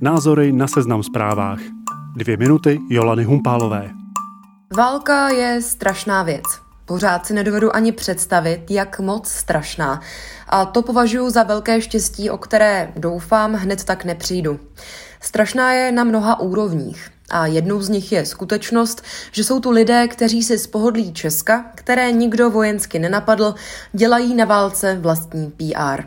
Názory na seznam zprávách. Dvě minuty Jolany Humpálové. Válka je strašná věc. Pořád si nedovedu ani představit, jak moc strašná. A to považuji za velké štěstí, o které doufám hned tak nepřijdu. Strašná je na mnoha úrovních. A jednou z nich je skutečnost, že jsou tu lidé, kteří si z pohodlí Česka, které nikdo vojensky nenapadl, dělají na válce vlastní PR.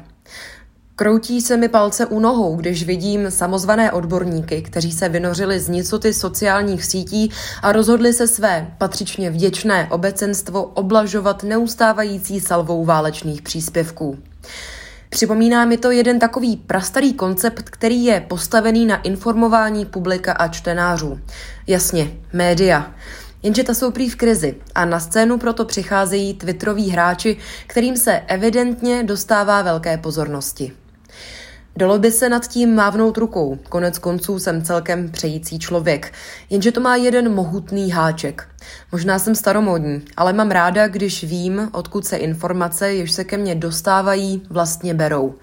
Kroutí se mi palce u nohou, když vidím samozvané odborníky, kteří se vynořili z nicoty sociálních sítí a rozhodli se své patřičně vděčné obecenstvo oblažovat neustávající salvou válečných příspěvků. Připomíná mi to jeden takový prastarý koncept, který je postavený na informování publika a čtenářů. Jasně, média. Jenže ta jsou prý v krizi a na scénu proto přicházejí twitteroví hráči, kterým se evidentně dostává velké pozornosti. Dalo by se nad tím mávnout rukou. Konec konců jsem celkem přející člověk. Jenže to má jeden mohutný háček. Možná jsem staromodní, ale mám ráda, když vím, odkud se informace, jež se ke mně dostávají, vlastně berou.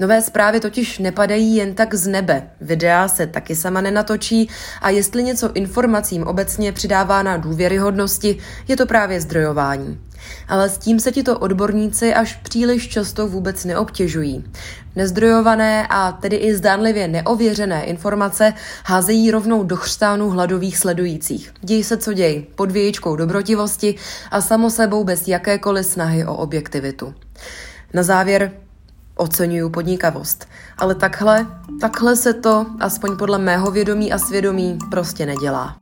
Nové zprávy totiž nepadají jen tak z nebe, videa se taky sama nenatočí a jestli něco informacím obecně přidává na důvěryhodnosti, je to právě zdrojování. Ale s tím se tito odborníci až příliš často vůbec neobtěžují. Nezdrojované a tedy i zdánlivě neověřené informace házejí rovnou do chřtánu hladových sledujících. Děj se, co děj, pod vějičkou dobrotivosti a samo sebou bez jakékoliv snahy o objektivitu. Na závěr oceňuju podnikavost. Ale takhle, takhle se to, aspoň podle mého vědomí a svědomí, prostě nedělá.